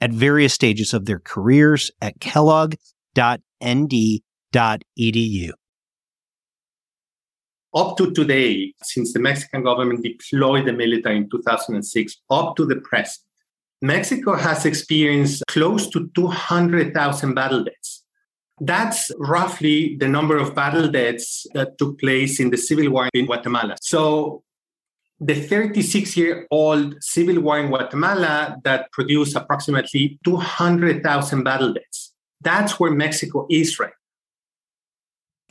at various stages of their careers at kellogg.nd.edu. Up to today, since the Mexican government deployed the military in 2006, up to the present, Mexico has experienced close to 200,000 battle deaths. That's roughly the number of battle deaths that took place in the civil war in Guatemala. So the 36 year old civil war in Guatemala that produced approximately 200,000 battle deaths. That's where Mexico is right.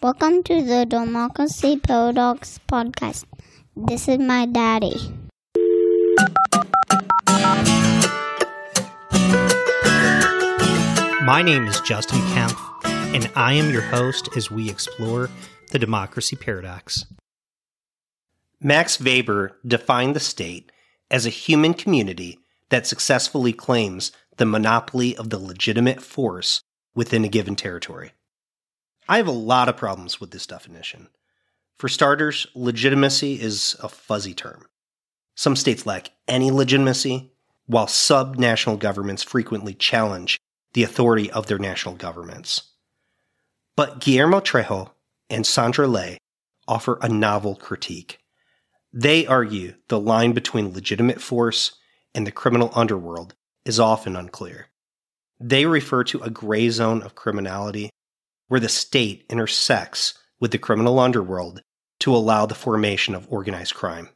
Welcome to the Democracy Paradox podcast. This is my daddy. My name is Justin Kempf, and I am your host as we explore the democracy paradox. Max Weber defined the state as a human community that successfully claims the monopoly of the legitimate force within a given territory. I have a lot of problems with this definition. For starters, legitimacy is a fuzzy term. Some states lack any legitimacy, while sub-national governments frequently challenge the authority of their national governments. But Guillermo Trejo and Sandra Ley offer a novel critique. They argue the line between legitimate force and the criminal underworld is often unclear. They refer to a gray zone of criminality where the state intersects with the criminal underworld to allow the formation of organized crime.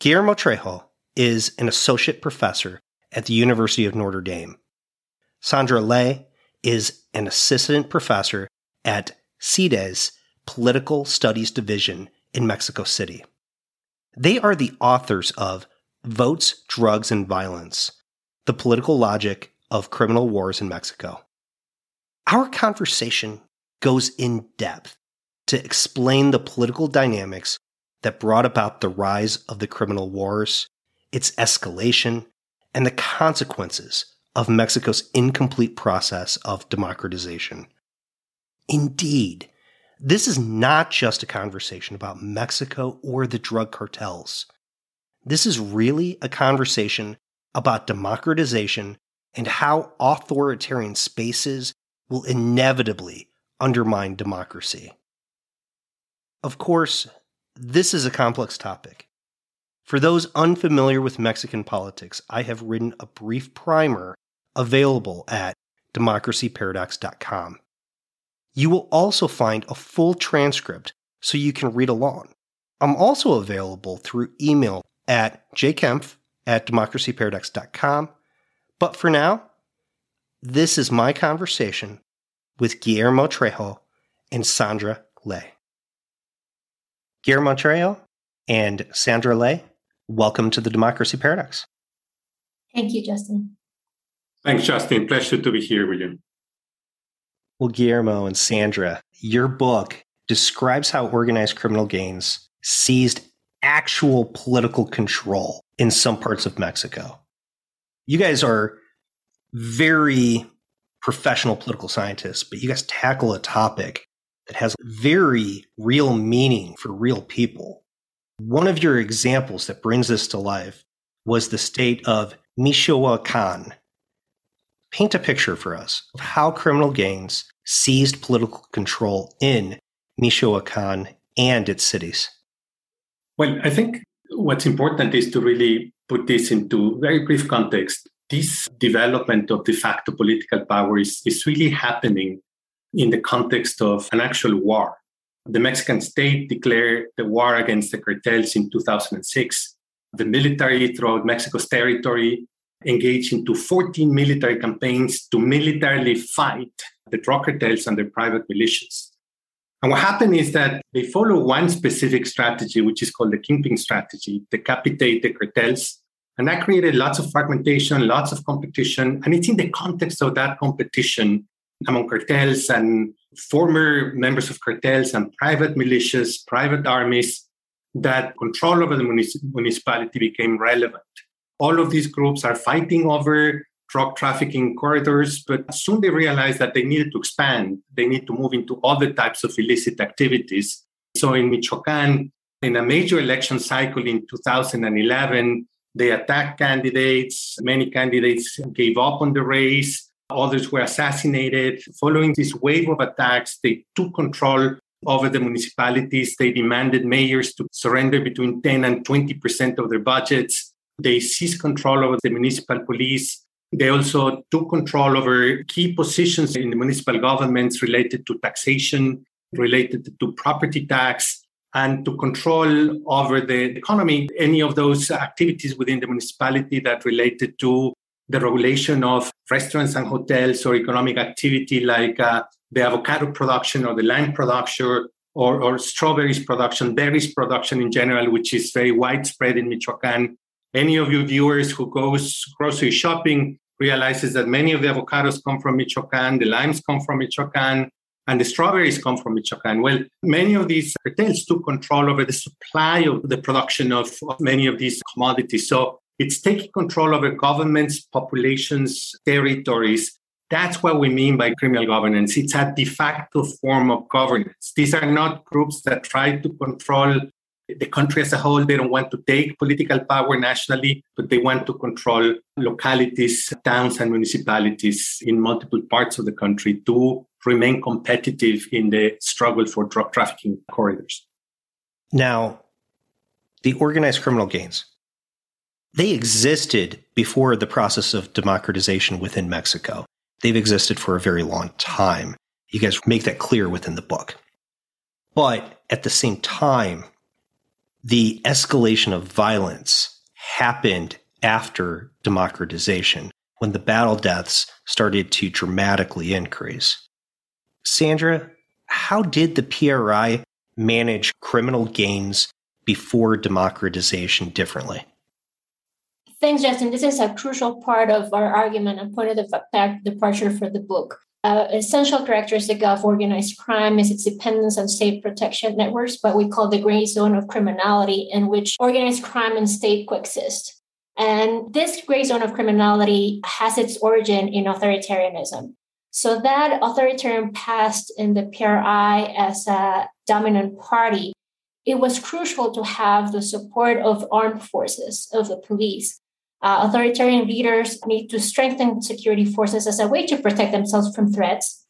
Guillermo Trejo is an associate professor at the University of Notre Dame. Sandra Ley is an assistant professor at CIDE's Political Studies Division in Mexico City. They are the authors of Votes, Drugs, and Violence The Political Logic of Criminal Wars in Mexico. Our conversation goes in depth to explain the political dynamics that brought about the rise of the criminal wars, its escalation, and the consequences of Mexico's incomplete process of democratization. Indeed, this is not just a conversation about Mexico or the drug cartels. This is really a conversation about democratization and how authoritarian spaces will inevitably undermine democracy. Of course, this is a complex topic. For those unfamiliar with Mexican politics, I have written a brief primer available at democracyparadox.com. You will also find a full transcript so you can read along. I'm also available through email at jkempf at democracyparadox.com. But for now, this is my conversation with Guillermo Trejo and Sandra Ley. Guillermo Trejo and Sandra Ley, welcome to the Democracy Paradox. Thank you, Justin. Thanks, Justin. Pleasure to be here, William. Well, Guillermo and Sandra, your book describes how organized criminal gangs seized actual political control in some parts of Mexico. You guys are very professional political scientists, but you guys tackle a topic that has very real meaning for real people. One of your examples that brings this to life was the state of Michoacan. Paint a picture for us of how criminal gangs seized political control in Michoacan and its cities? Well, I think what's important is to really put this into very brief context. This development of de facto political power is, is really happening in the context of an actual war. The Mexican state declared the war against the cartels in 2006. The military throughout Mexico's territory engaged into 14 military campaigns to militarily fight the drug cartels and their private militias. And what happened is that they follow one specific strategy, which is called the kingpin strategy, decapitate the cartels. And that created lots of fragmentation, lots of competition. And it's in the context of that competition among cartels and former members of cartels and private militias, private armies, that control over the municipality became relevant. All of these groups are fighting over drug trafficking corridors, but soon they realized that they needed to expand. They need to move into other types of illicit activities. So in Michoacan, in a major election cycle in 2011, they attacked candidates. Many candidates gave up on the race. Others were assassinated. Following this wave of attacks, they took control over the municipalities. They demanded mayors to surrender between 10 and 20% of their budgets. They seized control over the municipal police. They also took control over key positions in the municipal governments related to taxation, related to property tax, and to control over the economy any of those activities within the municipality that related to the regulation of restaurants and hotels or economic activity like uh, the avocado production or the lime production or, or strawberries production, berries production in general, which is very widespread in Michoacan. Any of you viewers who goes grocery shopping realizes that many of the avocados come from Michoacan, the limes come from Michoacan, and the strawberries come from Michoacan. Well, many of these cartels took control over the supply of the production of, of many of these commodities. So it's taking control over governments, populations, territories. That's what we mean by criminal governance. It's a de facto form of governance. These are not groups that try to control the country as a whole. They don't want to take political power nationally, but they want to control localities, towns, and municipalities in multiple parts of the country to remain competitive in the struggle for drug trafficking corridors. Now, the organized criminal gangs, they existed before the process of democratization within Mexico. They've existed for a very long time. You guys make that clear within the book. But at the same time, the escalation of violence happened after democratization when the battle deaths started to dramatically increase. Sandra, how did the PRI manage criminal gains before democratization differently? Thanks, Justin. This is a crucial part of our argument and point of departure for the book. Uh, essential characteristic of organized crime is its dependence on state protection networks, what we call the gray zone of criminality, in which organized crime and state coexist. And this gray zone of criminality has its origin in authoritarianism. So that authoritarian past in the PRI as a dominant party, it was crucial to have the support of armed forces, of the police. Uh, authoritarian leaders need to strengthen security forces as a way to protect themselves from threats.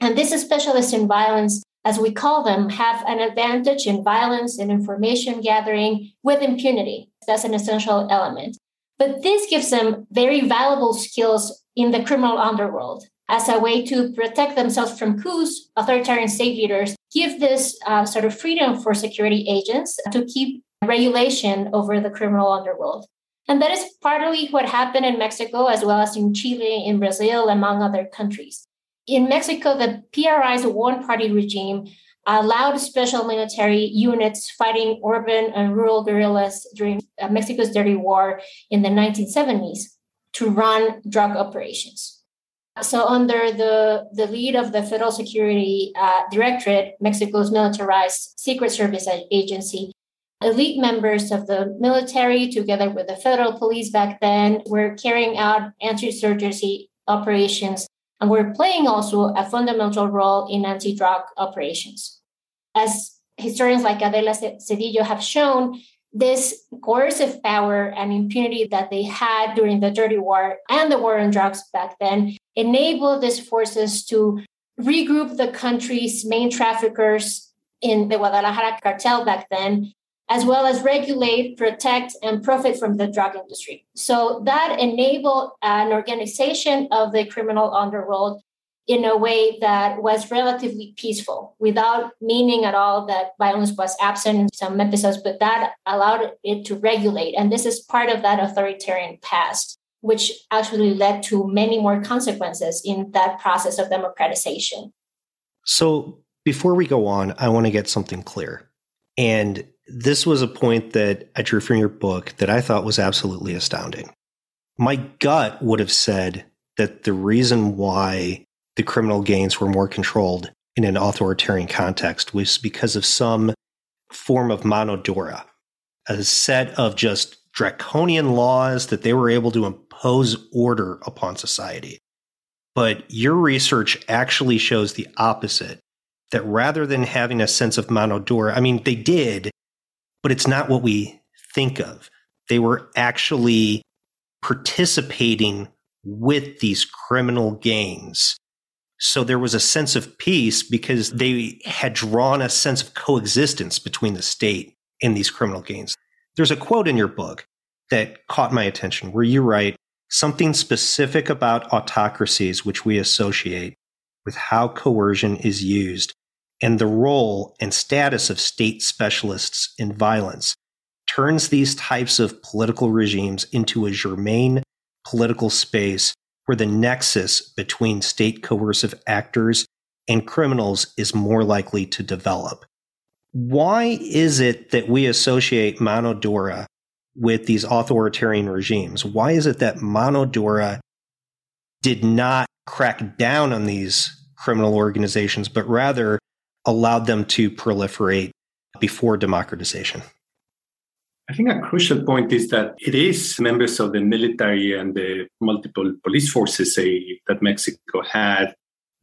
And these specialists in violence, as we call them, have an advantage in violence and information gathering with impunity. That's an essential element. But this gives them very valuable skills in the criminal underworld as a way to protect themselves from coups, authoritarian state leaders give this uh, sort of freedom for security agents to keep regulation over the criminal underworld. And that is partly what happened in Mexico, as well as in Chile, in Brazil, among other countries. In Mexico, the PRI's one party regime allowed special military units fighting urban and rural guerrillas during uh, Mexico's dirty war in the 1970s to run drug operations. So, under the, the lead of the Federal Security uh, Directorate, Mexico's militarized Secret Service agency, elite members of the military, together with the federal police back then, were carrying out anti insurgency operations and were playing also a fundamental role in anti drug operations. As historians like Adela Cedillo have shown, this coercive power and impunity that they had during the dirty war and the war on drugs back then enabled these forces to regroup the country's main traffickers in the Guadalajara cartel back then, as well as regulate, protect, and profit from the drug industry. So that enabled an organization of the criminal underworld in a way that was relatively peaceful without meaning at all that violence was absent in some episodes, but that allowed it to regulate. And this is part of that authoritarian past, which actually led to many more consequences in that process of democratization. So before we go on, I want to get something clear. And this was a point that I drew from your book that I thought was absolutely astounding. My gut would have said that the reason why the criminal gains were more controlled in an authoritarian context was because of some form of mano dura, a set of just draconian laws that they were able to impose order upon society. But your research actually shows the opposite that rather than having a sense of mano dura, I mean, they did, but it's not what we think of. They were actually participating with these criminal gangs. So there was a sense of peace because they had drawn a sense of coexistence between the state and these criminal gangs. There's a quote in your book that caught my attention where you write something specific about autocracies which we associate with how coercion is used and the role and status of state specialists in violence turns these types of political regimes into a germane political space where the nexus between state coercive actors and criminals is more likely to develop. Why is it that we associate mano dura with these authoritarian regimes? Why is it that mano dura did not crack down on these criminal organizations, but rather allowed them to proliferate before democratization? I think a crucial point is that it is members of the military and the multiple police forces say, that Mexico had,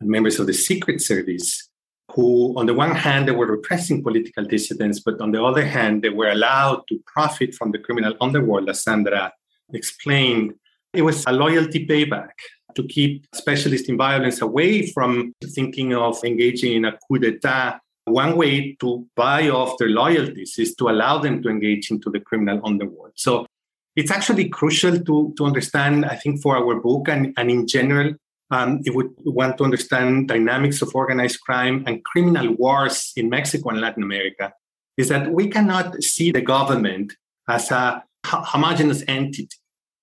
members of the Secret Service, who, on the one hand, they were repressing political dissidents, but on the other hand, they were allowed to profit from the criminal underworld, as Sandra explained. It was a loyalty payback to keep specialists in violence away from thinking of engaging in a coup d'etat one way to buy off their loyalties is to allow them to engage into the criminal underworld. So it's actually crucial to, to understand, I think, for our book and, and in general, um, if we want to understand dynamics of organized crime and criminal wars in Mexico and Latin America, is that we cannot see the government as a homogenous entity.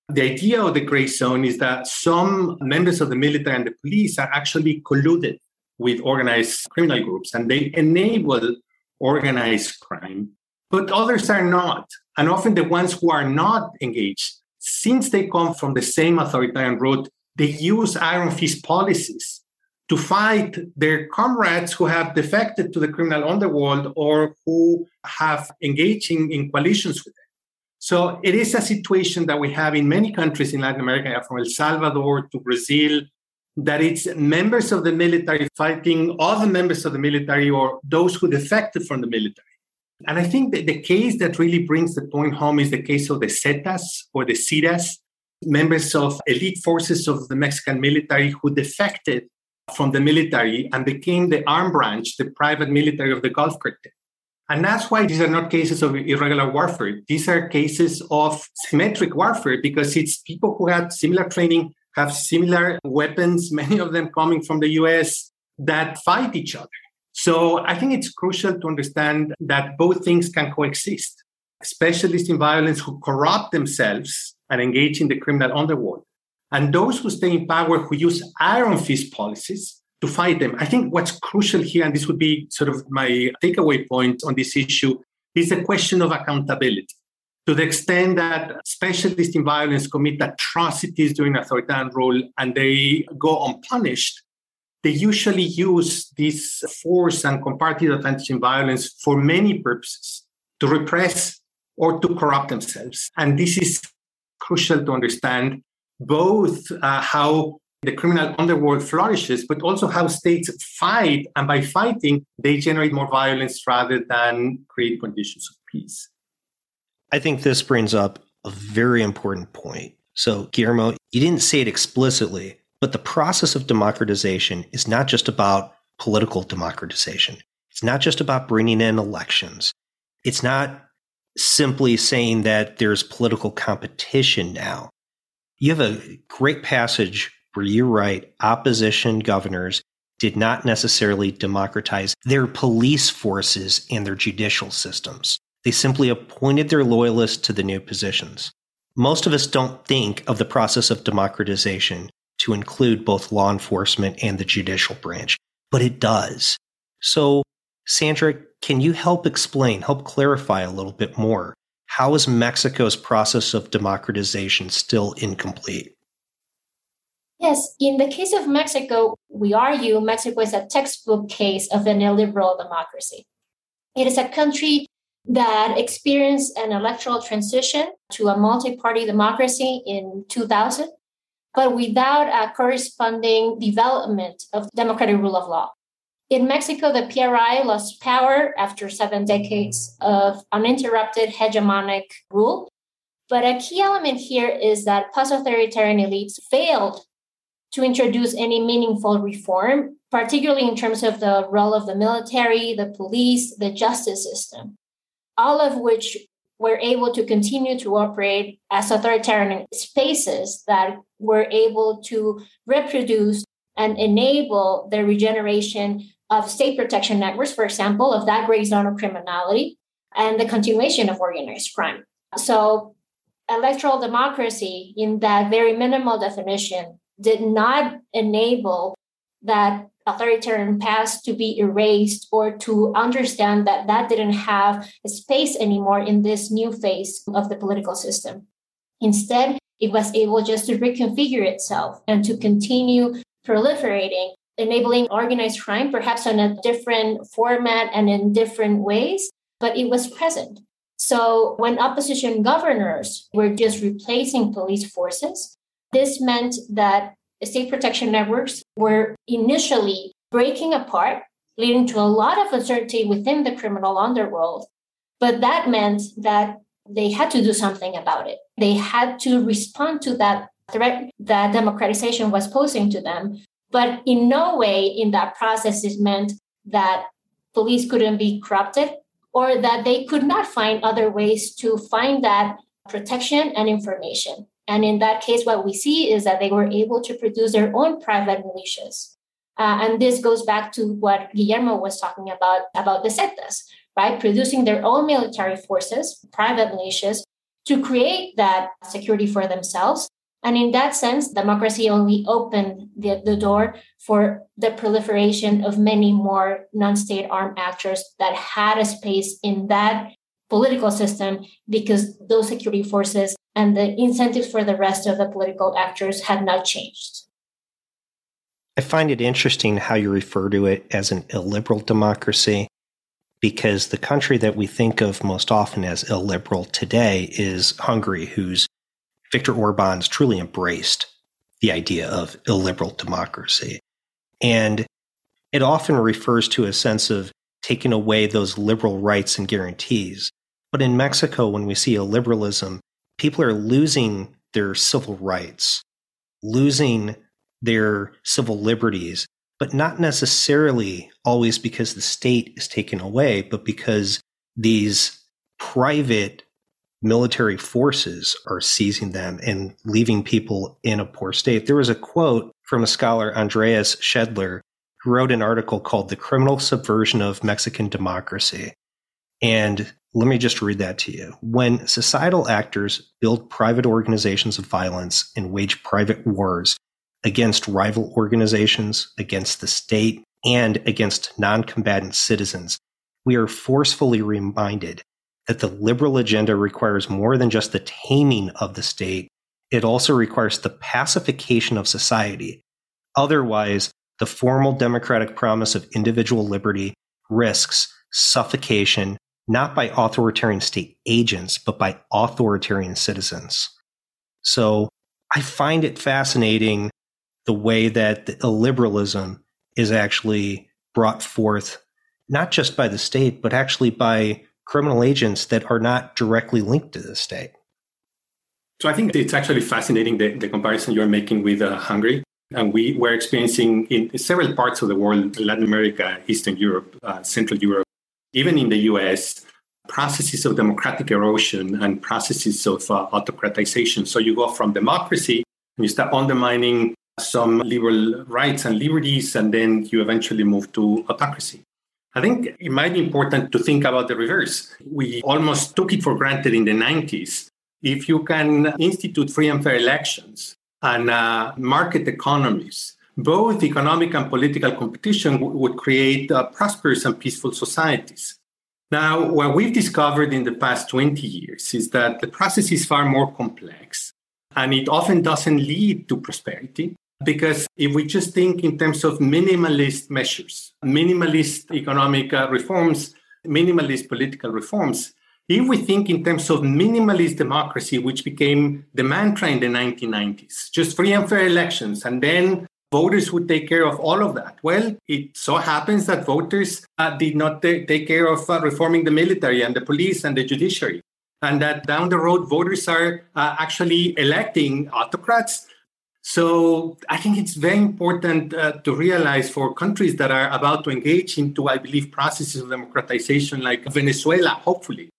The idea of the gray zone is that some members of the military and the police are actually colluded with organized criminal groups and they enable organized crime, but others are not. And often the ones who are not engaged, since they come from the same authoritarian route, they use iron fist policies to fight their comrades who have defected to the criminal underworld or who have engaging in coalitions with them. So it is a situation that we have in many countries in Latin America, from El Salvador to Brazil that it's members of the military fighting other members of the military or those who defected from the military. And I think that the case that really brings the point home is the case of the Zetas or the Zetas, members of elite forces of the Mexican military who defected from the military and became the armed branch, the private military of the Gulf cartel. And that's why these are not cases of irregular warfare. These are cases of symmetric warfare because it's people who had similar training, have similar weapons, many of them coming from the US, that fight each other. So I think it's crucial to understand that both things can coexist. Specialists in violence who corrupt themselves and engage in the criminal underworld, and those who stay in power who use iron fist policies to fight them. I think what's crucial here, and this would be sort of my takeaway point on this issue, is the question of accountability to the extent that specialists in violence commit atrocities during authoritarian rule and they go unpunished, they usually use this force and comparative advantage in violence for many purposes to repress or to corrupt themselves. And this is crucial to understand both uh, how the criminal underworld flourishes, but also how states fight. And by fighting, they generate more violence rather than create conditions of peace. I think this brings up a very important point. So, Guillermo, you didn't say it explicitly, but the process of democratization is not just about political democratization. It's not just about bringing in elections. It's not simply saying that there's political competition now. You have a great passage where you write opposition governors did not necessarily democratize their police forces and their judicial systems. They simply appointed their loyalists to the new positions. Most of us don't think of the process of democratization to include both law enforcement and the judicial branch, but it does. So, Sandra, can you help explain, help clarify a little bit more? How is Mexico's process of democratization still incomplete? Yes, in the case of Mexico, we argue Mexico is a textbook case of an illiberal democracy. It is a country that experienced an electoral transition to a multi party democracy in 2000, but without a corresponding development of democratic rule of law. In Mexico, the PRI lost power after seven decades of uninterrupted hegemonic rule. But a key element here is that post authoritarian elites failed to introduce any meaningful reform, particularly in terms of the role of the military, the police, the justice system, all of which were able to continue to operate as authoritarian spaces that were able to reproduce and enable the regeneration of state protection networks, for example, of that gray zone of criminality and the continuation of organized crime. So, electoral democracy, in that very minimal definition, did not enable that authoritarian past to be erased or to understand that that didn't have a space anymore in this new phase of the political system. Instead, it was able just to reconfigure itself and to continue proliferating, enabling organized crime, perhaps in a different format and in different ways, but it was present. So when opposition governors were just replacing police forces, this meant that state protection networks were initially breaking apart, leading to a lot of uncertainty within the criminal underworld. But that meant that they had to do something about it. They had to respond to that threat that democratization was posing to them. But in no way in that process it meant that police couldn't be corrupted or that they could not find other ways to find that protection and information. And in that case, what we see is that they were able to produce their own private militias. Uh, and this goes back to what Guillermo was talking about, about the Zetas, right? Producing their own military forces, private militias, to create that security for themselves. And in that sense, democracy only opened the, the door for the proliferation of many more non state armed actors that had a space in that political system because those security forces and the incentives for the rest of the political actors had not changed. I find it interesting how you refer to it as an illiberal democracy because the country that we think of most often as illiberal today is Hungary, whose Viktor Orban's truly embraced the idea of illiberal democracy. And it often refers to a sense of taking away those liberal rights and guarantees. But in Mexico, when we see a liberalism, people are losing their civil rights, losing their civil liberties, but not necessarily always because the state is taken away, but because these private military forces are seizing them and leaving people in a poor state. There was a quote from a scholar, Andreas Schedler, who wrote an article called The Criminal Subversion of Mexican Democracy. And let me just read that to you. When societal actors build private organizations of violence and wage private wars against rival organizations, against the state, and against non combatant citizens, we are forcefully reminded that the liberal agenda requires more than just the taming of the state, it also requires the pacification of society. Otherwise, the formal democratic promise of individual liberty risks suffocation not by authoritarian state agents, but by authoritarian citizens. So I find it fascinating the way that the illiberalism is actually brought forth, not just by the state, but actually by criminal agents that are not directly linked to the state. So I think it's actually fascinating the, the comparison you're making with uh, Hungary. And we were experiencing in several parts of the world, Latin America, Eastern Europe, uh, Central Europe, even in the US, processes of democratic erosion and processes of uh, autocratization. So you go from democracy and you start undermining some liberal rights and liberties, and then you eventually move to autocracy. I think it might be important to think about the reverse. We almost took it for granted in the 90s. If you can institute free and fair elections and uh, market economies, both economic and political competition would create uh, prosperous and peaceful societies. Now, what we've discovered in the past 20 years is that the process is far more complex and it often doesn't lead to prosperity. Because if we just think in terms of minimalist measures, minimalist economic uh, reforms, minimalist political reforms, if we think in terms of minimalist democracy, which became the mantra in the 1990s, just free and fair elections, and then voters would take care of all of that. Well, it so happens that voters uh, did not t- take care of uh, reforming the military and the police and the judiciary. And that down the road, voters are uh, actually electing autocrats. So I think it's very important uh, to realize for countries that are about to engage into, I believe, processes of democratization like Venezuela, hopefully,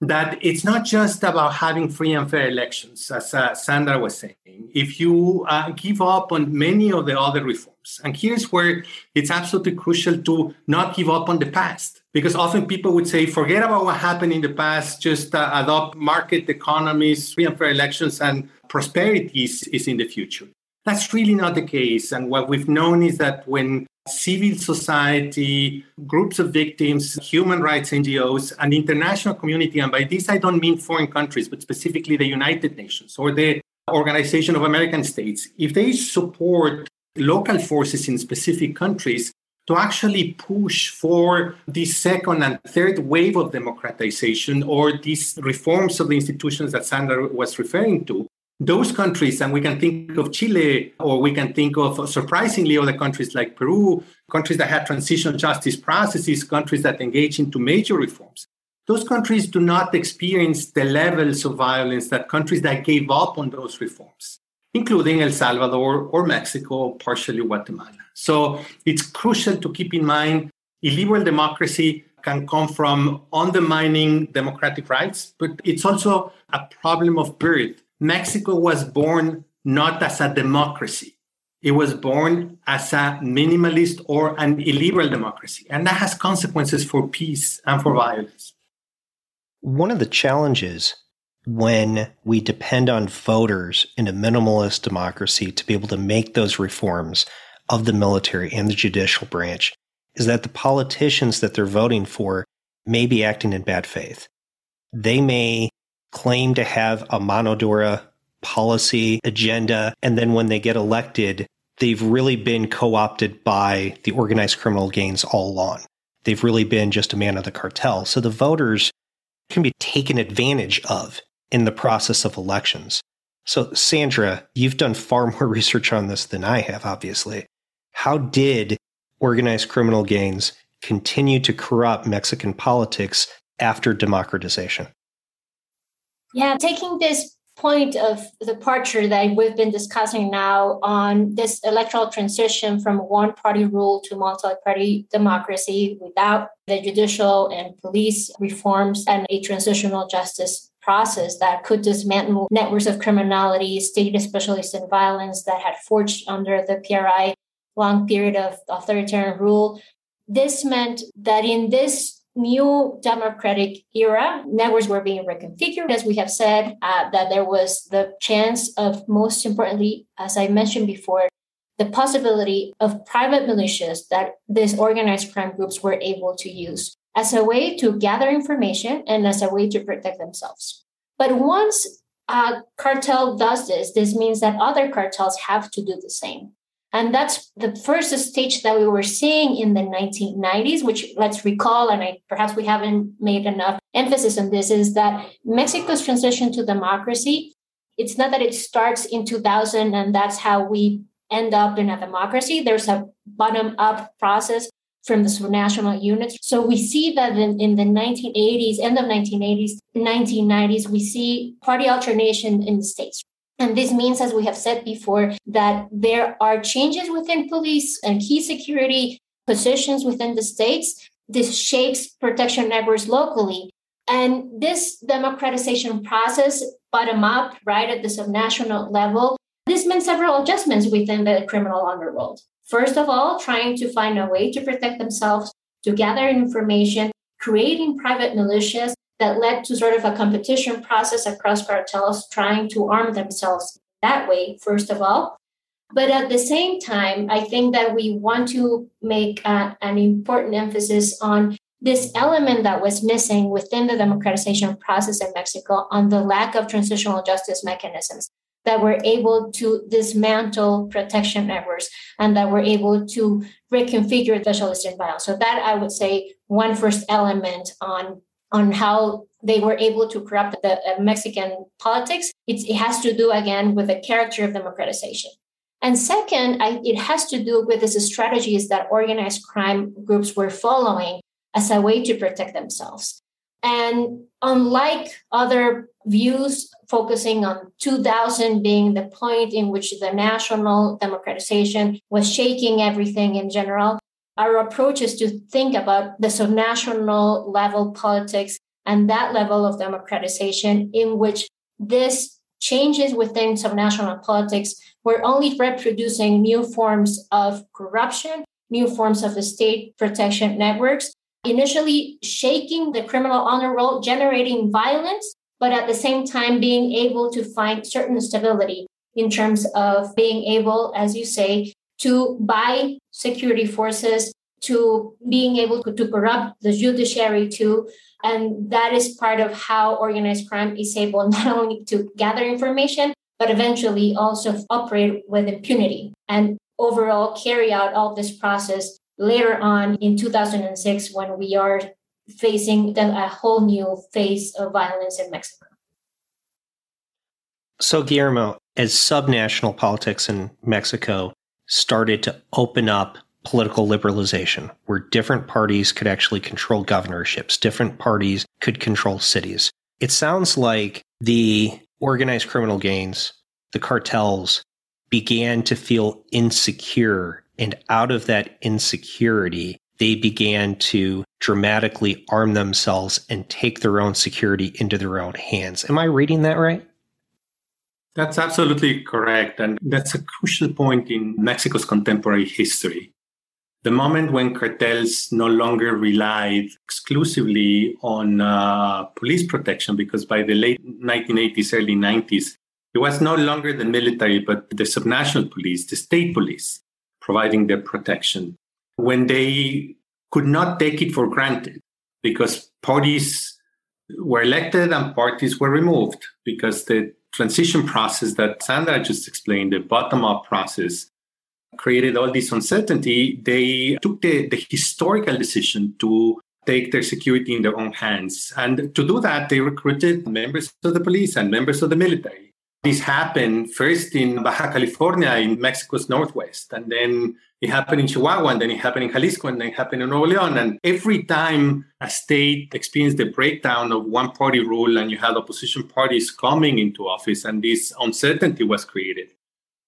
that it's not just about having free and fair elections, as uh, Sandra was saying. If you uh, give up on many of the other reforms, and here's where it's absolutely crucial to not give up on the past, because often people would say, forget about what happened in the past, just uh, adopt market economies, free and fair elections, and prosperity is, is in the future. That's really not the case. And what we've known is that when civil society, groups of victims, human rights NGOs, and international community. And by this, I don't mean foreign countries, but specifically the United Nations or the Organization of American States. If they support local forces in specific countries to actually push for this second and third wave of democratization or these reforms of the institutions that Sandra was referring to, those countries, and we can think of Chile, or we can think of surprisingly other countries like Peru, countries that had transitional justice processes, countries that engage into major reforms. Those countries do not experience the levels of violence that countries that gave up on those reforms, including El Salvador or Mexico, partially Guatemala. So it's crucial to keep in mind illiberal democracy can come from undermining democratic rights, but it's also a problem of birth Mexico was born not as a democracy. It was born as a minimalist or an illiberal democracy. And that has consequences for peace and for violence. One of the challenges when we depend on voters in a minimalist democracy to be able to make those reforms of the military and the judicial branch is that the politicians that they're voting for may be acting in bad faith. They may claim to have a mano dura policy agenda. And then when they get elected, they've really been co opted by the organized criminal gangs all along. They've really been just a man of the cartel. So the voters can be taken advantage of in the process of elections. So, Sandra, you've done far more research on this than I have, obviously. How did organized criminal gangs continue to corrupt Mexican politics after democratization? Yeah, taking this point of departure that we've been discussing now on this electoral transition from one party rule to multi party democracy without the judicial and police reforms and a transitional justice process that could dismantle networks of criminality, state specialists in violence that had forged under the PRI long period of authoritarian rule. This meant that in this new democratic era, networks were being reconfigured, as we have said, uh, that there was the chance of, most importantly, as I mentioned before, the possibility of private militias that these organized crime groups were able to use as a way to gather information and as a way to protect themselves. But once a cartel does this, this means that other cartels have to do the same. And that's the first stage that we were seeing in the 1990s, which let's recall, and I, perhaps we haven't made enough emphasis on this, is that Mexico's transition to democracy, it's not that it starts in 2000 and that's how we end up in a democracy. There's a bottom up process from the subnational units. So we see that in, in the 1980s, end of 1980s, 1990s, we see party alternation in the states. And this means, as we have said before, that there are changes within police and key security positions within the states. This shapes protection networks locally. And this democratization process, bottom up, right at the subnational level, this meant several adjustments within the criminal underworld. First of all, trying to find a way to protect themselves, to gather information, creating private militias that led to sort of a competition process across cartels trying to arm themselves that way, first of all. But at the same time, I think that we want to make uh, an important emphasis on this element that was missing within the democratization process in Mexico on the lack of transitional justice mechanisms. that were able to dismantle protection networks and that were able to reconfigure the socialist violence. So that I would say one first element on on how they were able to corrupt the uh, Mexican politics. It's, it has to do again with the character of democratization. And second, I, it has to do with these strategies that organized crime groups were following as a way to protect themselves. And unlike other views focusing on 2000 being the point in which the national democratization was shaking everything in general, our approach is to think about the subnational level politics and that level of democratization in which this changes within subnational politics. We're only reproducing new forms of corruption, new forms of state protection networks, initially shaking the criminal honor roll, generating violence, but at the same time being able to find certain stability in terms of being able, as you say, to buy security forces, to being able to, corrupt the judiciary too. And that is part of how organized crime is able not only to gather information, but eventually also operate with impunity and overall carry out all this process later on in 2006 when we are facing a whole new phase of violence in Mexico. So, Guillermo, as subnational politics in Mexico started to open up political liberalization, where different parties could actually control governorships, different parties could control cities, it sounds like the organized criminal gangs, the cartels, began to feel insecure. And out of that insecurity, they began to dramatically arm themselves and take their own security into their own hands. Am I reading that right? That's absolutely correct. And that's a crucial point in Mexico's contemporary history. The moment when cartels no longer relied exclusively on uh, police protection, because by the late 1980s, early 90s, it was no longer the military, but the subnational police, the state police, providing their protection. When they could not take it for granted, because parties were elected and parties were removed, because the transition process that Sandra just explained, the bottom up process, created all this uncertainty, they took the, the historical decision to take their security in their own hands. And to do that, they recruited members of the police and members of the military. This happened first in Baja California in Mexico's northwest, and then it happened in Chihuahua, and then it happened in Jalisco, and then it happened in Nuevo Leon. And every time a state experienced the breakdown of one party rule and you had opposition parties coming into office, and this uncertainty was created,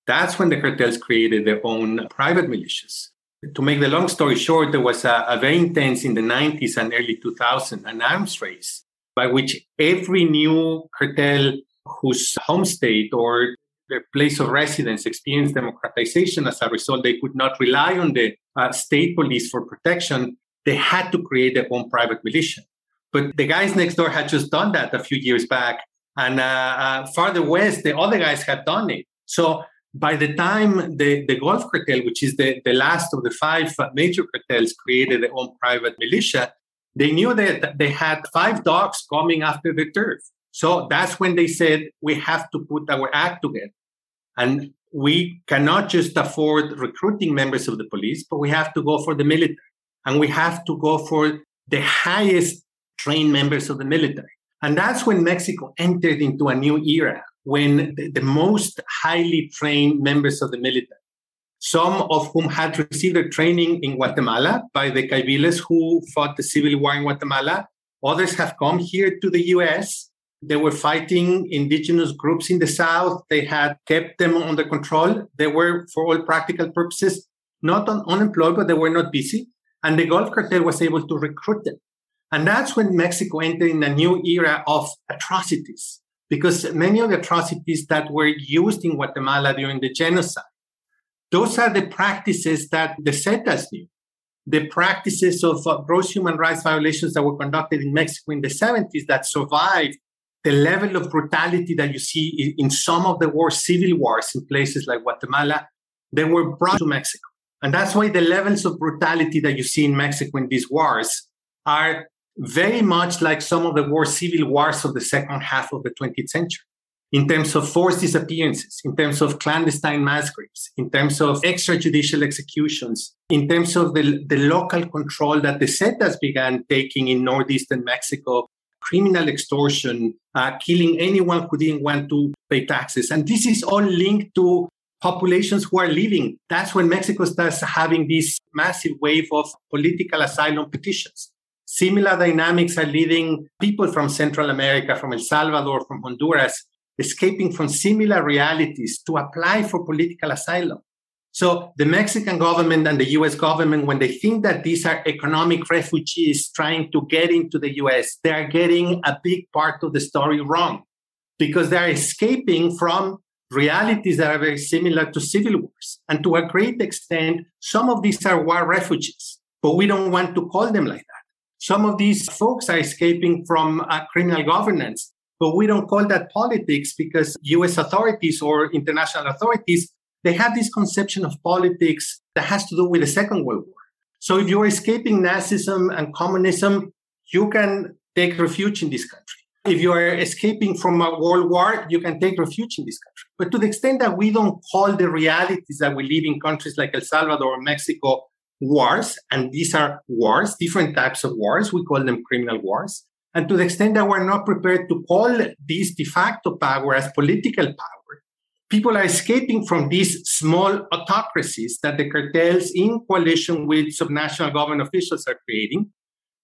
that's when the cartels created their own private militias. To make the long story short, there was a, a very intense in the 90s and early 2000s an arms race by which every new cartel whose home state or their place of residence experienced democratization as a result, they could not rely on the uh, state police for protection. They had to create their own private militia. But the guys next door had just done that a few years back. And uh, uh, farther west, the other guys had done it. So by the time the, the Gulf cartel, which is the, the last of the five major cartels, created their own private militia, they knew that they had five dogs coming after the turf. So that's when they said, we have to put our act together. And we cannot just afford recruiting members of the police, but we have to go for the military. And we have to go for the highest trained members of the military. And that's when Mexico entered into a new era, when the, the most highly trained members of the military, some of whom had received their training in Guatemala by the Kaibiles who fought the civil war in Guatemala, others have come here to the US they were fighting indigenous groups in the south. They had kept them under control. They were, for all practical purposes, not un- unemployed, but they were not busy. And the Gulf cartel was able to recruit them. And that's when Mexico entered in a new era of atrocities, because many of the atrocities that were used in Guatemala during the genocide, those are the practices that the Zetas knew. The practices of uh, gross human rights violations that were conducted in Mexico in the 70s that survived the level of brutality that you see in some of the wars, civil wars in places like Guatemala, they were brought to Mexico. And that's why the levels of brutality that you see in Mexico in these wars are very much like some of the war civil wars of the second half of the 20th century. in terms of forced disappearances, in terms of clandestine mass graves, in terms of extrajudicial executions, in terms of the, the local control that the Zetas began taking in northeastern Mexico, criminal extortion, uh, killing anyone who didn't want to pay taxes. And this is all linked to populations who are leaving. That's when Mexico starts having this massive wave of political asylum petitions. Similar dynamics are leading people from Central America, from El Salvador, from Honduras, escaping from similar realities to apply for political asylum. So the Mexican government and the US government, when they think that these are economic refugees trying to get into the US, they are getting a big part of the story wrong because they are escaping from realities that are very similar to civil wars. And to a great extent, some of these are war refugees, but we don't want to call them like that. Some of these folks are escaping from uh, criminal governance, but we don't call that politics because US authorities or international authorities, they have this conception of politics that has to do with the Second World War. So if you're escaping Nazism and communism, you can take refuge in this country. If you are escaping from a world war, you can take refuge in this country. But to the extent that we don't call the realities that we live in countries like El Salvador or Mexico wars, and these are wars, different types of wars, we call them criminal wars. And to the extent that we're not prepared to call this de facto power as political power, people are escaping from these small autocracies that the cartels in coalition with subnational government officials are creating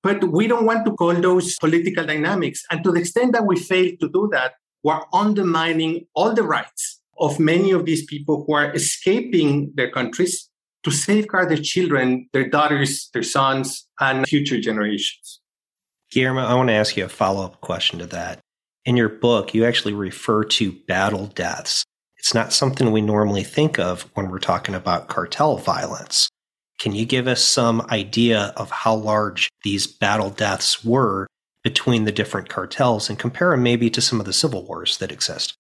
but we don't want to call those political dynamics. And to the extent that we fail to do that, we're undermining all the rights of many of these people who are escaping their countries to safeguard their children, their daughters, their sons, and future generations. Guillermo, I want to ask you a follow up question to that. In your book, you actually refer to battle deaths. It's not something we normally think of when we're talking about cartel violence. Can you give us some idea of how large these battle deaths were between the different cartels and compare them maybe to some of the civil wars that exist?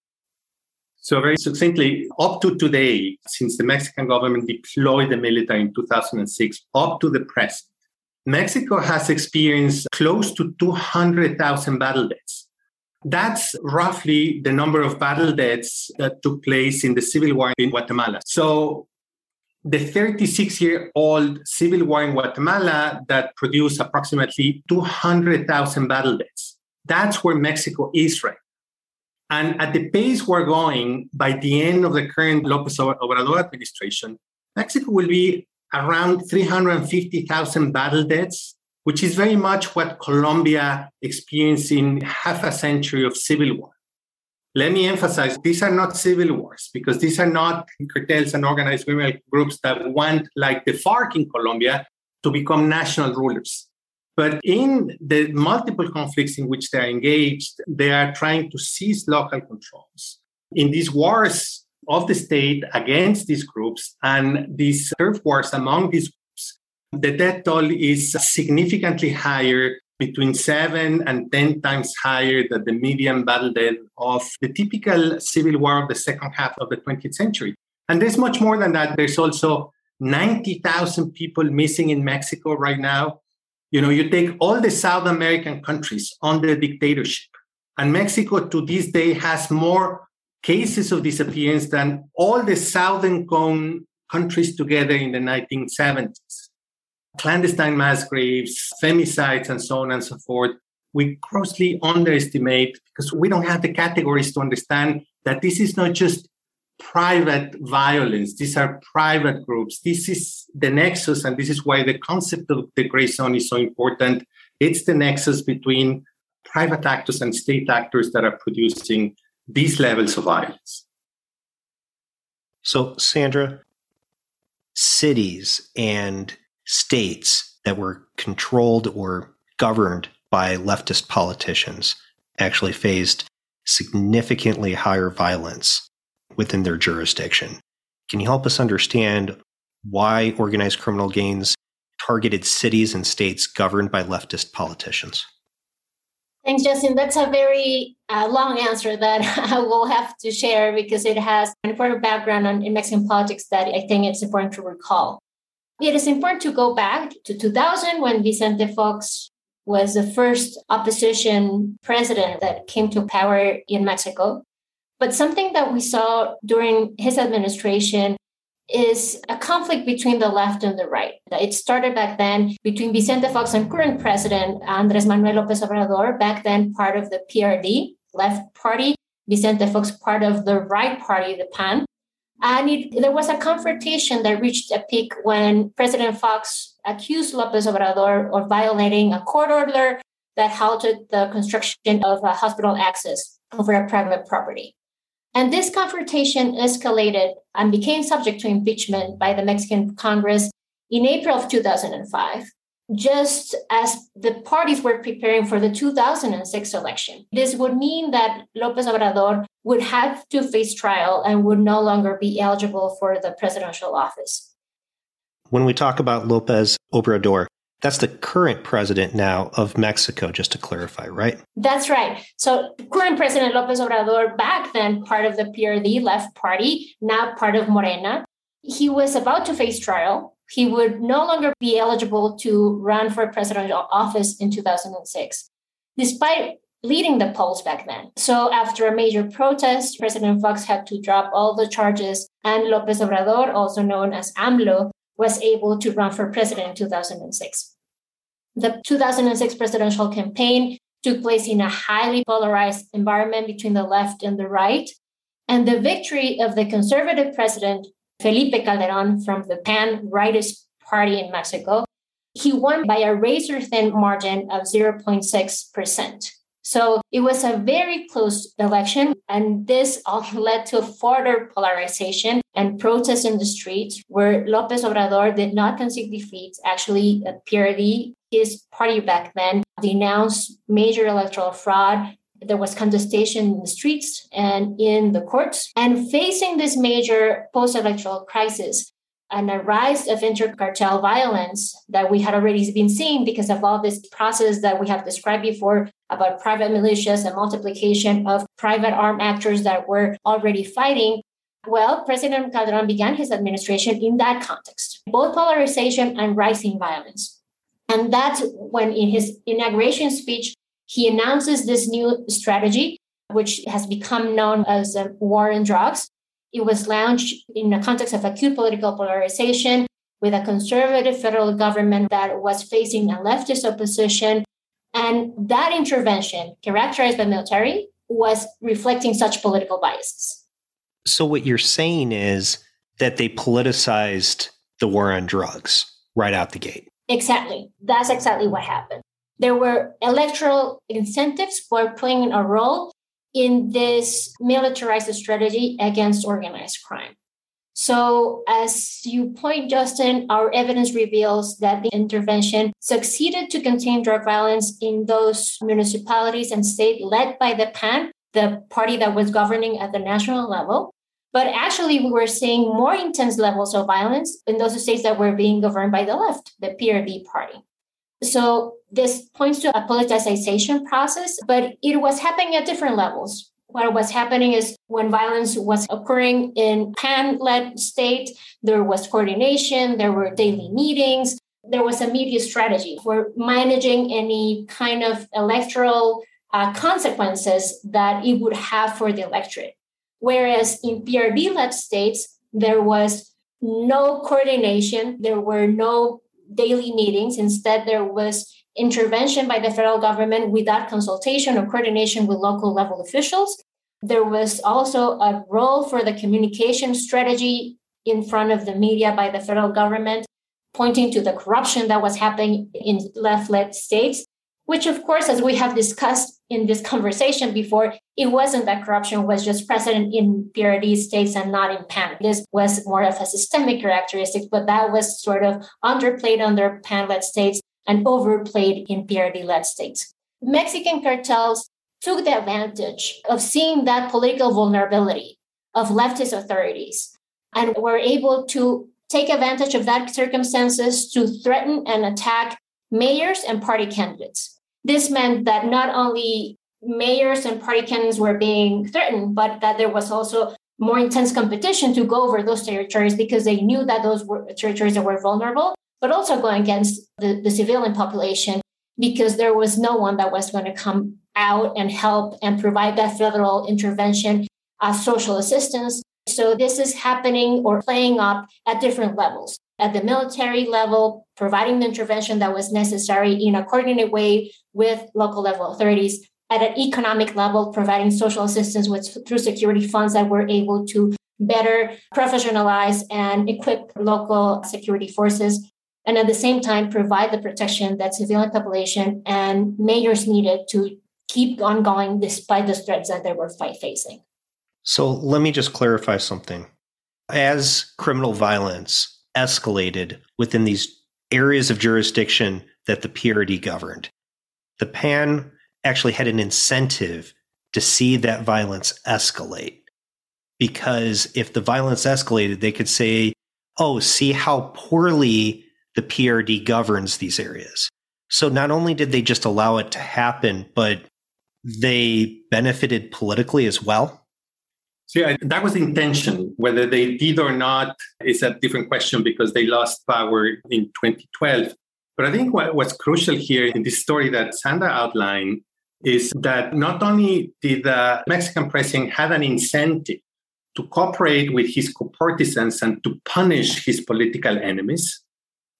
So, very succinctly, up to today, since the Mexican government deployed the military in 2006, up to the present, Mexico has experienced close to 200,000 battle deaths. That's roughly the number of battle deaths that took place in the civil war in Guatemala. So, the 36 year old civil war in Guatemala that produced approximately 200,000 battle deaths. That's where Mexico is right. And at the pace we're going, by the end of the current Lopez Obrador administration, Mexico will be around 350,000 battle deaths, which is very much what Colombia experienced in half a century of civil war. Let me emphasize these are not civil wars because these are not cartels and organized criminal groups that want, like the FARC in Colombia, to become national rulers. But in the multiple conflicts in which they are engaged, they are trying to seize local controls. In these wars of the state against these groups and these turf wars among these the death toll is significantly higher between seven and 10 times higher than the median battle death of the typical civil war of the second half of the 20th century. And there's much more than that. There's also 90,000 people missing in Mexico right now. You know, you take all the South American countries under dictatorship, and Mexico to this day has more cases of disappearance than all the Southern Cone countries together in the 1970s clandestine mass graves, femicides, and so on and so forth, we grossly underestimate because we don't have the categories to understand that this is not just private violence. These are private groups. This is the nexus, and this is why the concept of the gray zone is so important. It's the nexus between private actors and state actors that are producing these levels of violence. So, Sandra, cities and states that were controlled or governed by leftist politicians actually faced significantly higher violence within their jurisdiction. Can you help us understand why organized criminal gangs targeted cities and states governed by leftist politicians? Thanks, Justin. That's a very uh, long answer that I will have to share because it has an important background on, in Mexican politics that I think it's important to recall. It is important to go back to 2000 when Vicente Fox was the first opposition president that came to power in Mexico. But something that we saw during his administration is a conflict between the left and the right. It started back then between Vicente Fox and current president Andres Manuel Lopez Obrador, back then part of the PRD, left party, Vicente Fox part of the right party, the PAN. And it, there was a confrontation that reached a peak when President Fox accused Lopez Obrador of violating a court order that halted the construction of a hospital access over a private property. And this confrontation escalated and became subject to impeachment by the Mexican Congress in April of 2005, just as the parties were preparing for the 2006 election. This would mean that Lopez Obrador would have to face trial and would no longer be eligible for the presidential office. When we talk about Lopez Obrador, that's the current president now of Mexico, just to clarify, right? That's right. So, current President Lopez Obrador, back then part of the PRD left party, now part of Morena, he was about to face trial. He would no longer be eligible to run for presidential office in 2006, despite leading the polls back then. So, after a major protest, President Fox had to drop all the charges, and Lopez Obrador, also known as AMLO, was able to run for president in 2006. The 2006 presidential campaign took place in a highly polarized environment between the left and the right. And the victory of the conservative president, Felipe Calderon, from the pan rightist party in Mexico, he won by a razor thin margin of 0.6%. So it was a very close election, and this all led to further polarization and protests in the streets where Lopez Obrador did not concede defeat. Actually, PRD, his party back then, denounced major electoral fraud. There was contestation in the streets and in the courts. And facing this major post electoral crisis, and a rise of intercartel violence that we had already been seeing because of all this process that we have described before about private militias and multiplication of private armed actors that were already fighting. Well, President Calderon began his administration in that context, both polarization and rising violence. And that's when, in his inauguration speech, he announces this new strategy, which has become known as a war on drugs, it was launched in the context of acute political polarization with a conservative federal government that was facing a leftist opposition. And that intervention, characterized by military, was reflecting such political biases. So, what you're saying is that they politicized the war on drugs right out the gate. Exactly. That's exactly what happened. There were electoral incentives for playing a role in this militarized strategy against organized crime. So, as you point, Justin, our evidence reveals that the intervention succeeded to contain drug violence in those municipalities and states led by the PAN, the party that was governing at the national level. But actually, we were seeing more intense levels of violence in those states that were being governed by the left, the PRD party. So this points to a politicization process, but it was happening at different levels. What was happening is when violence was occurring in pan-led state, there was coordination, there were daily meetings, there was a media strategy for managing any kind of electoral uh, consequences that it would have for the electorate. Whereas in PRD-led states, there was no coordination, there were no daily meetings. Instead, there was intervention by the federal government without consultation or coordination with local level officials. There was also a role for the communication strategy in front of the media by the federal government, pointing to the corruption that was happening in left led states, which, of course, as we have discussed in this conversation before, it wasn't that corruption was just present in PRD states and not in PAN. This was more of a systemic characteristic, but that was sort of underplayed under PAN led states and overplayed in PRD led states. Mexican cartels took the advantage of seeing that political vulnerability of leftist authorities and were able to take advantage of that circumstances to threaten and attack mayors and party candidates. This meant that not only mayors and party candidates were being threatened, but that there was also more intense competition to go over those territories because they knew that those were territories that were vulnerable, but also going against the, the civilian population because there was no one that was going to come out and help and provide that federal intervention uh, social assistance. So this is happening or playing up at different levels. At the military level, providing the intervention that was necessary in a coordinated way with local level authorities. At an economic level, providing social assistance with, through security funds that were able to better professionalize and equip local security forces and at the same time provide the protection that civilian population and mayors needed to keep on going despite the threats that they were facing. So let me just clarify something. As criminal violence escalated within these areas of jurisdiction that the PRD governed, the PAN actually had an incentive to see that violence escalate. Because if the violence escalated, they could say, oh, see how poorly the PRD governs these areas. So not only did they just allow it to happen, but they benefited politically as well. So yeah, that was the intention. Whether they did or not is a different question because they lost power in 2012. But I think what, what's crucial here in this story that Sandra outlined is that not only did the Mexican president have an incentive to cooperate with his co-partisans and to punish his political enemies,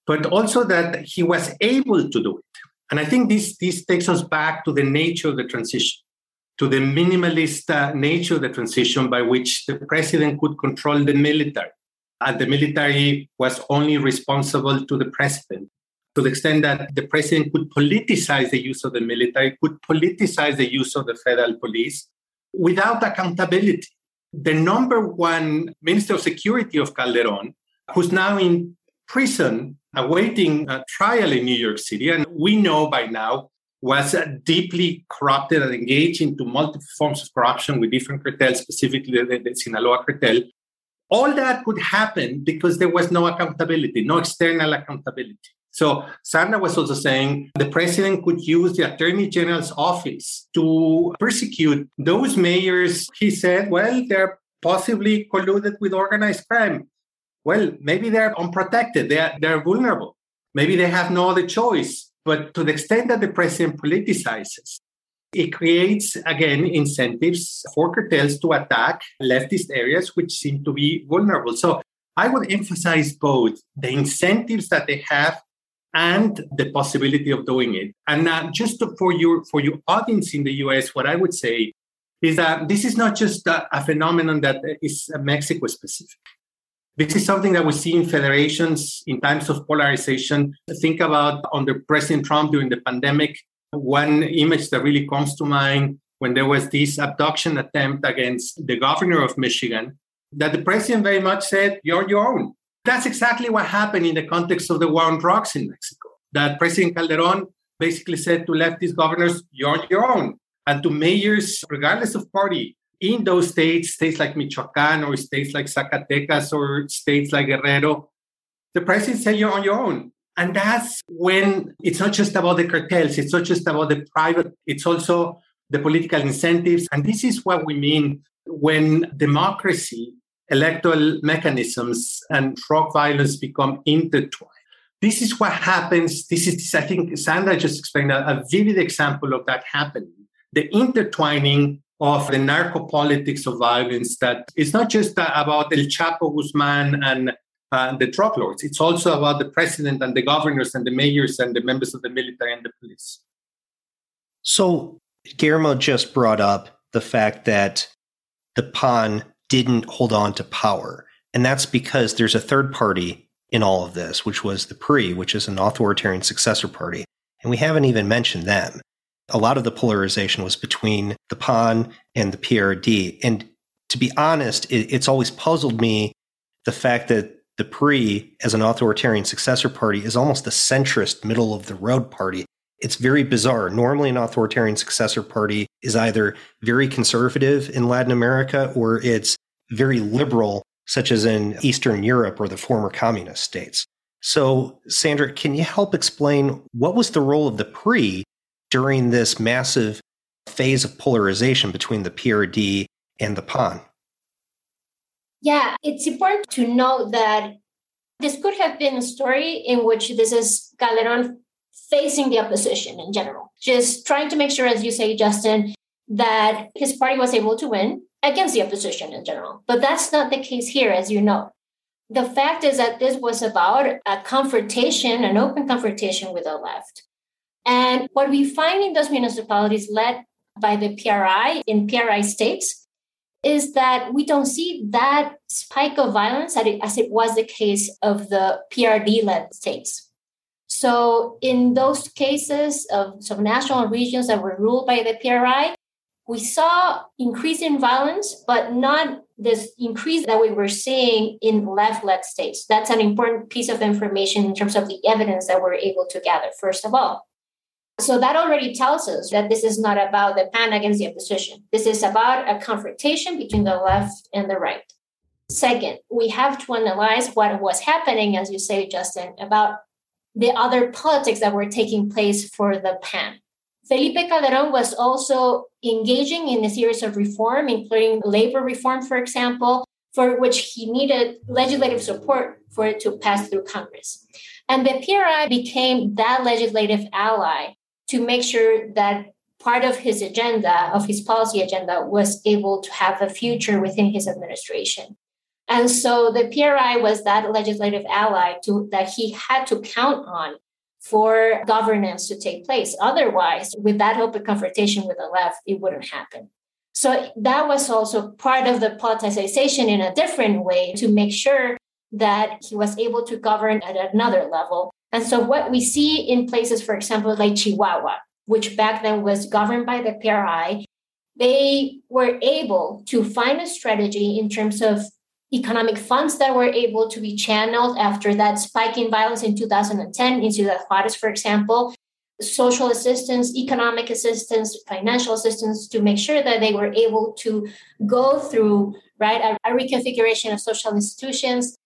but also that he was able to do it. And I think this, this takes us back to the nature of the transition, to the minimalist uh, nature of the transition by which the president could control the military. And the military was only responsible to the president to the extent that the president could politicize the use of the military, could politicize the use of the federal police without accountability. The number one Minister of Security of Calderon, who's now in prison awaiting a trial in New York City, and we know by now was deeply corrupted and engaged into multiple forms of corruption with different cartels, specifically the, the Sinaloa cartel. All that could happen because there was no accountability, no external accountability. So Sandra was also saying the president could use the attorney general's office to persecute those mayors. He said, well, they're possibly colluded with organized crime well, maybe they're unprotected, they're, they're vulnerable. Maybe they have no other choice. But to the extent that the president politicizes, it creates, again, incentives for cartels to attack leftist areas which seem to be vulnerable. So I would emphasize both the incentives that they have and the possibility of doing it. And uh, just to, for your for your audience in the US, what I would say is that this is not just a, a phenomenon that is Mexico specific. This is something that we see in federations in times of polarization. Think about under President Trump during the pandemic. One image that really comes to mind when there was this abduction attempt against the governor of Michigan, that the president very much said, You're your own. That's exactly what happened in the context of the war on drugs in Mexico. That President Calderon basically said to leftist governors, You're your own. And to mayors, regardless of party, in those states, states like Michoacan or states like Zacatecas or states like Guerrero, the president said you're on your own. And that's when it's not just about the cartels, it's not just about the private, it's also the political incentives. And this is what we mean when democracy, electoral mechanisms, and drug violence become intertwined. This is what happens. This is, I think, Sandra just explained a, a vivid example of that happening. The intertwining of the narco politics of violence that it's not just about El Chapo Guzman and uh, the drug lords. It's also about the president and the governors and the mayors and the members of the military and the police. So, Guillermo just brought up the fact that the PAN didn't hold on to power. And that's because there's a third party in all of this, which was the PRI, which is an authoritarian successor party. And we haven't even mentioned them a lot of the polarization was between the PAN and the PRD. And to be honest, it, it's always puzzled me the fact that the PRI, as an authoritarian successor party, is almost a centrist, middle of the road party. It's very bizarre. Normally, an authoritarian successor party is either very conservative in Latin America or it's very liberal, such as in Eastern Europe or the former communist states. So, Sandra, can you help explain what was the role of the PRI during this massive phase of polarization between the PRD and the PAN? Yeah, it's important to note that this could have been a story in which this is Calderon facing the opposition in general, just trying to make sure, as you say, Justin, that his party was able to win against the opposition in general. But that's not the case here, as you know. The fact is that this was about a confrontation, an open confrontation with the left. And what we find in those municipalities led by the PRI in PRI states is that we don't see that spike of violence as it was the case of the PRD led states. So, in those cases of national regions that were ruled by the PRI, we saw increase in violence, but not this increase that we were seeing in left led states. That's an important piece of information in terms of the evidence that we're able to gather, first of all. So that already tells us that this is not about the PAN against the opposition. This is about a confrontation between the left and the right. Second, we have to analyze what was happening, as you say, Justin, about the other politics that were taking place for the PAN. Felipe Calderon was also engaging in a series of reform, including labor reform, for example, for which he needed legislative support for it to pass through Congress. And the PRI became that legislative ally to make sure that part of his agenda, of his policy agenda, was able to have a future within his administration. And so the PRI was that legislative ally to, that he had to count on for governance to take place. Otherwise, with that open confrontation with the left, it wouldn't happen. So that was also part of the politicization in a different way to make sure that he was able to govern at another level and so, what we see in places, for example, like Chihuahua, which back then was governed by the PRI, they were able to find a strategy in terms of economic funds that were able to be channeled after that spike in violence in 2010 in Ciudad Juarez, for example, social assistance, economic assistance, financial assistance to make sure that they were able to go through right a, a reconfiguration of social institutions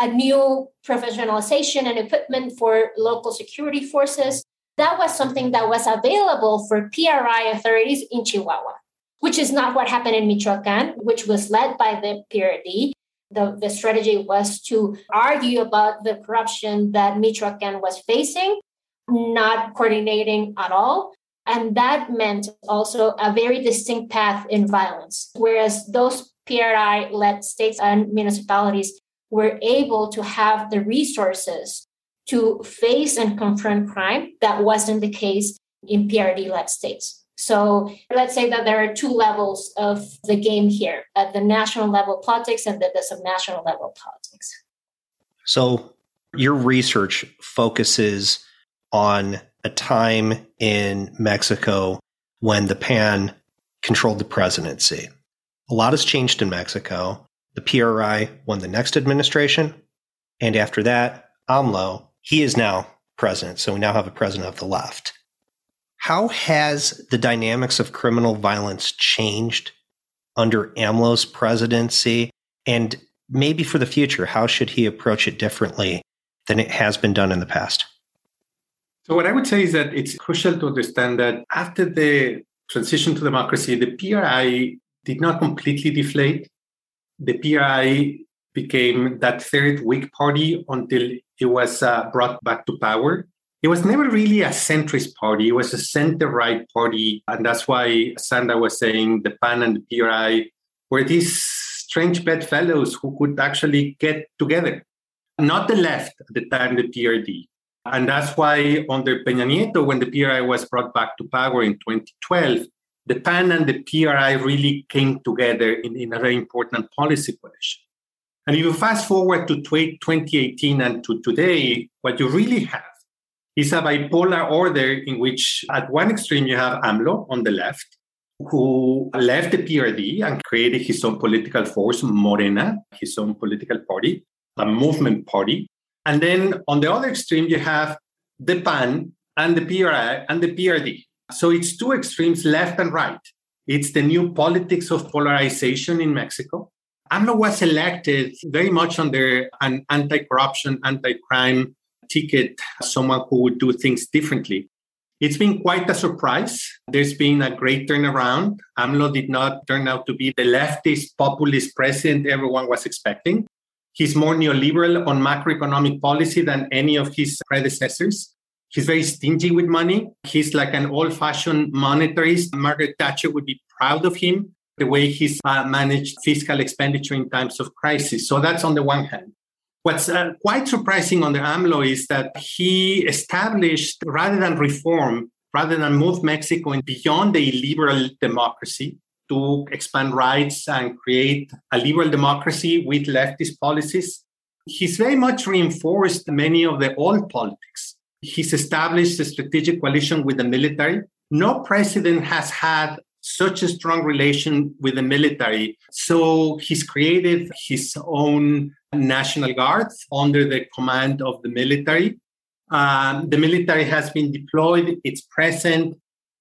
a new professionalization and equipment for local security forces. That was something that was available for PRI authorities in Chihuahua, which is not what happened in Michoacan, which was led by the PRD. The, the strategy was to argue about the corruption that Michoacan was facing, not coordinating at all. And that meant also a very distinct path in violence. Whereas those PRI led states and municipalities were able to have the resources to face and confront crime. That wasn't the case in PRD led states. So let's say that there are two levels of the game here at the national level politics and the, the subnational level politics. So your research focuses on a time in Mexico when the PAN controlled the presidency. A lot has changed in Mexico. The PRI won the next administration. And after that, AMLO, he is now president. So we now have a president of the left. How has the dynamics of criminal violence changed under AMLO's presidency? And maybe for the future, how should he approach it differently than it has been done in the past? So, what I would say is that it's crucial to understand that after the transition to democracy, the PRI did not completely deflate the PRI became that third weak party until it was uh, brought back to power. It was never really a centrist party. It was a center right party. And that's why Sandra was saying the PAN and the PRI were these strange bedfellows who could actually get together. Not the left at the time, the PRD. And that's why under Peña Nieto, when the PRI was brought back to power in 2012, the PAN and the PRI really came together in, in a very important policy coalition. And if you fast forward to 2018 and to today, what you really have is a bipolar order in which, at one extreme, you have AMLO on the left, who left the PRD and created his own political force, Morena, his own political party, a movement party. And then on the other extreme, you have the PAN and the PRI and the PRD, so it's two extremes, left and right. It's the new politics of polarization in Mexico. AMLO was elected very much under an anti corruption, anti crime ticket, someone who would do things differently. It's been quite a surprise. There's been a great turnaround. AMLO did not turn out to be the leftist populist president everyone was expecting. He's more neoliberal on macroeconomic policy than any of his predecessors. He's very stingy with money. He's like an old fashioned monetarist. Margaret Thatcher would be proud of him. the way he's uh, managed fiscal expenditure in times of crisis. So that's on the one hand. What's uh, quite surprising on the AMLO is that he established, rather than reform, rather than move Mexico beyond a liberal democracy to expand rights and create a liberal democracy with leftist policies, he's very much reinforced many of the old politics. He's established a strategic coalition with the military. No president has had such a strong relation with the military. So he's created his own National Guard under the command of the military. Um, the military has been deployed, it's present.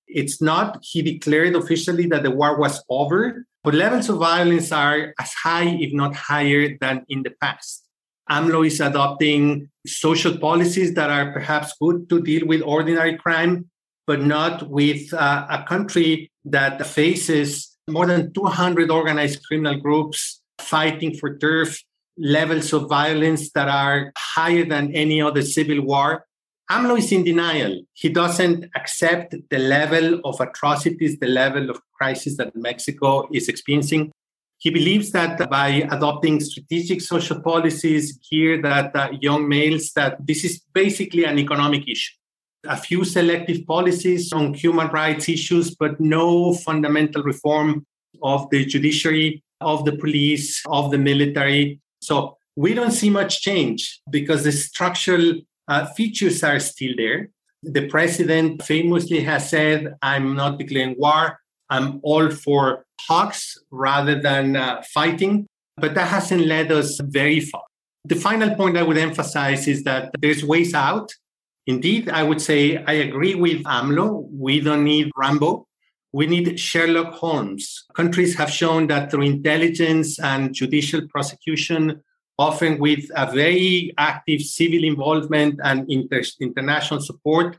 It's not, he declared officially that the war was over, but levels of violence are as high, if not higher, than in the past. AMLO is adopting social policies that are perhaps good to deal with ordinary crime, but not with uh, a country that faces more than 200 organized criminal groups fighting for turf, levels of violence that are higher than any other civil war. AMLO is in denial. He doesn't accept the level of atrocities, the level of crisis that Mexico is experiencing. He believes that by adopting strategic social policies geared at uh, young males, that this is basically an economic issue. A few selective policies on human rights issues, but no fundamental reform of the judiciary, of the police, of the military. So we don't see much change because the structural uh, features are still there. The president famously has said, I'm not declaring war. I'm all for talks rather than uh, fighting. But that hasn't led us very far. The final point I would emphasize is that there's ways out. Indeed, I would say I agree with AMLO. We don't need Rambo. We need Sherlock Holmes. Countries have shown that through intelligence and judicial prosecution, often with a very active civil involvement and inter- international support,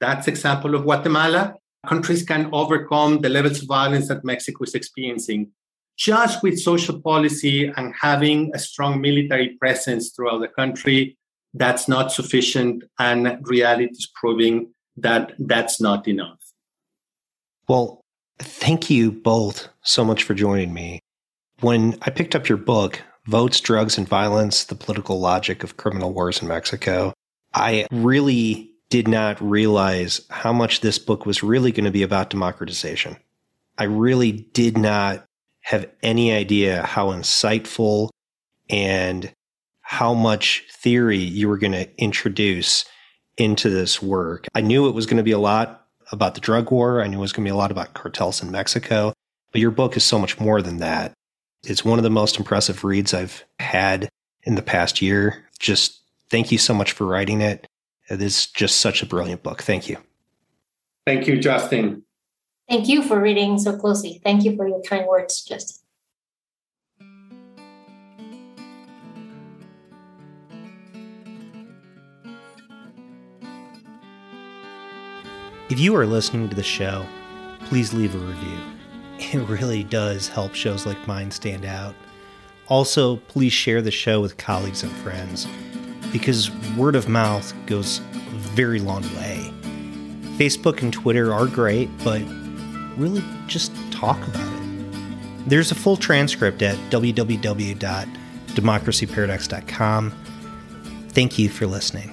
that's example of Guatemala countries can overcome the levels of violence that Mexico is experiencing just with social policy and having a strong military presence throughout the country. That's not sufficient, and reality is proving that that's not enough. Well, thank you both so much for joining me. When I picked up your book, Votes, Drugs, and Violence The Political Logic of Criminal Wars in Mexico, I really did not realize how much this book was really going to be about democratization. I really did not have any idea how insightful and how much theory you were going to introduce into this work. I knew it was going to be a lot about the drug war. I knew it was going to be a lot about cartels in Mexico, but your book is so much more than that. It's one of the most impressive reads I've had in the past year. Just thank you so much for writing it. It is just such a brilliant book. Thank you. Thank you, Justin. Thank you for reading so closely. Thank you for your kind words, Justin. If you are listening to the show, please leave a review. It really does help shows like mine stand out. Also, please share the show with colleagues and friends because word of mouth goes a very long way. Facebook and Twitter are great, but really just talk about it. There's a full transcript at www.democracyparadox.com. Thank you for listening.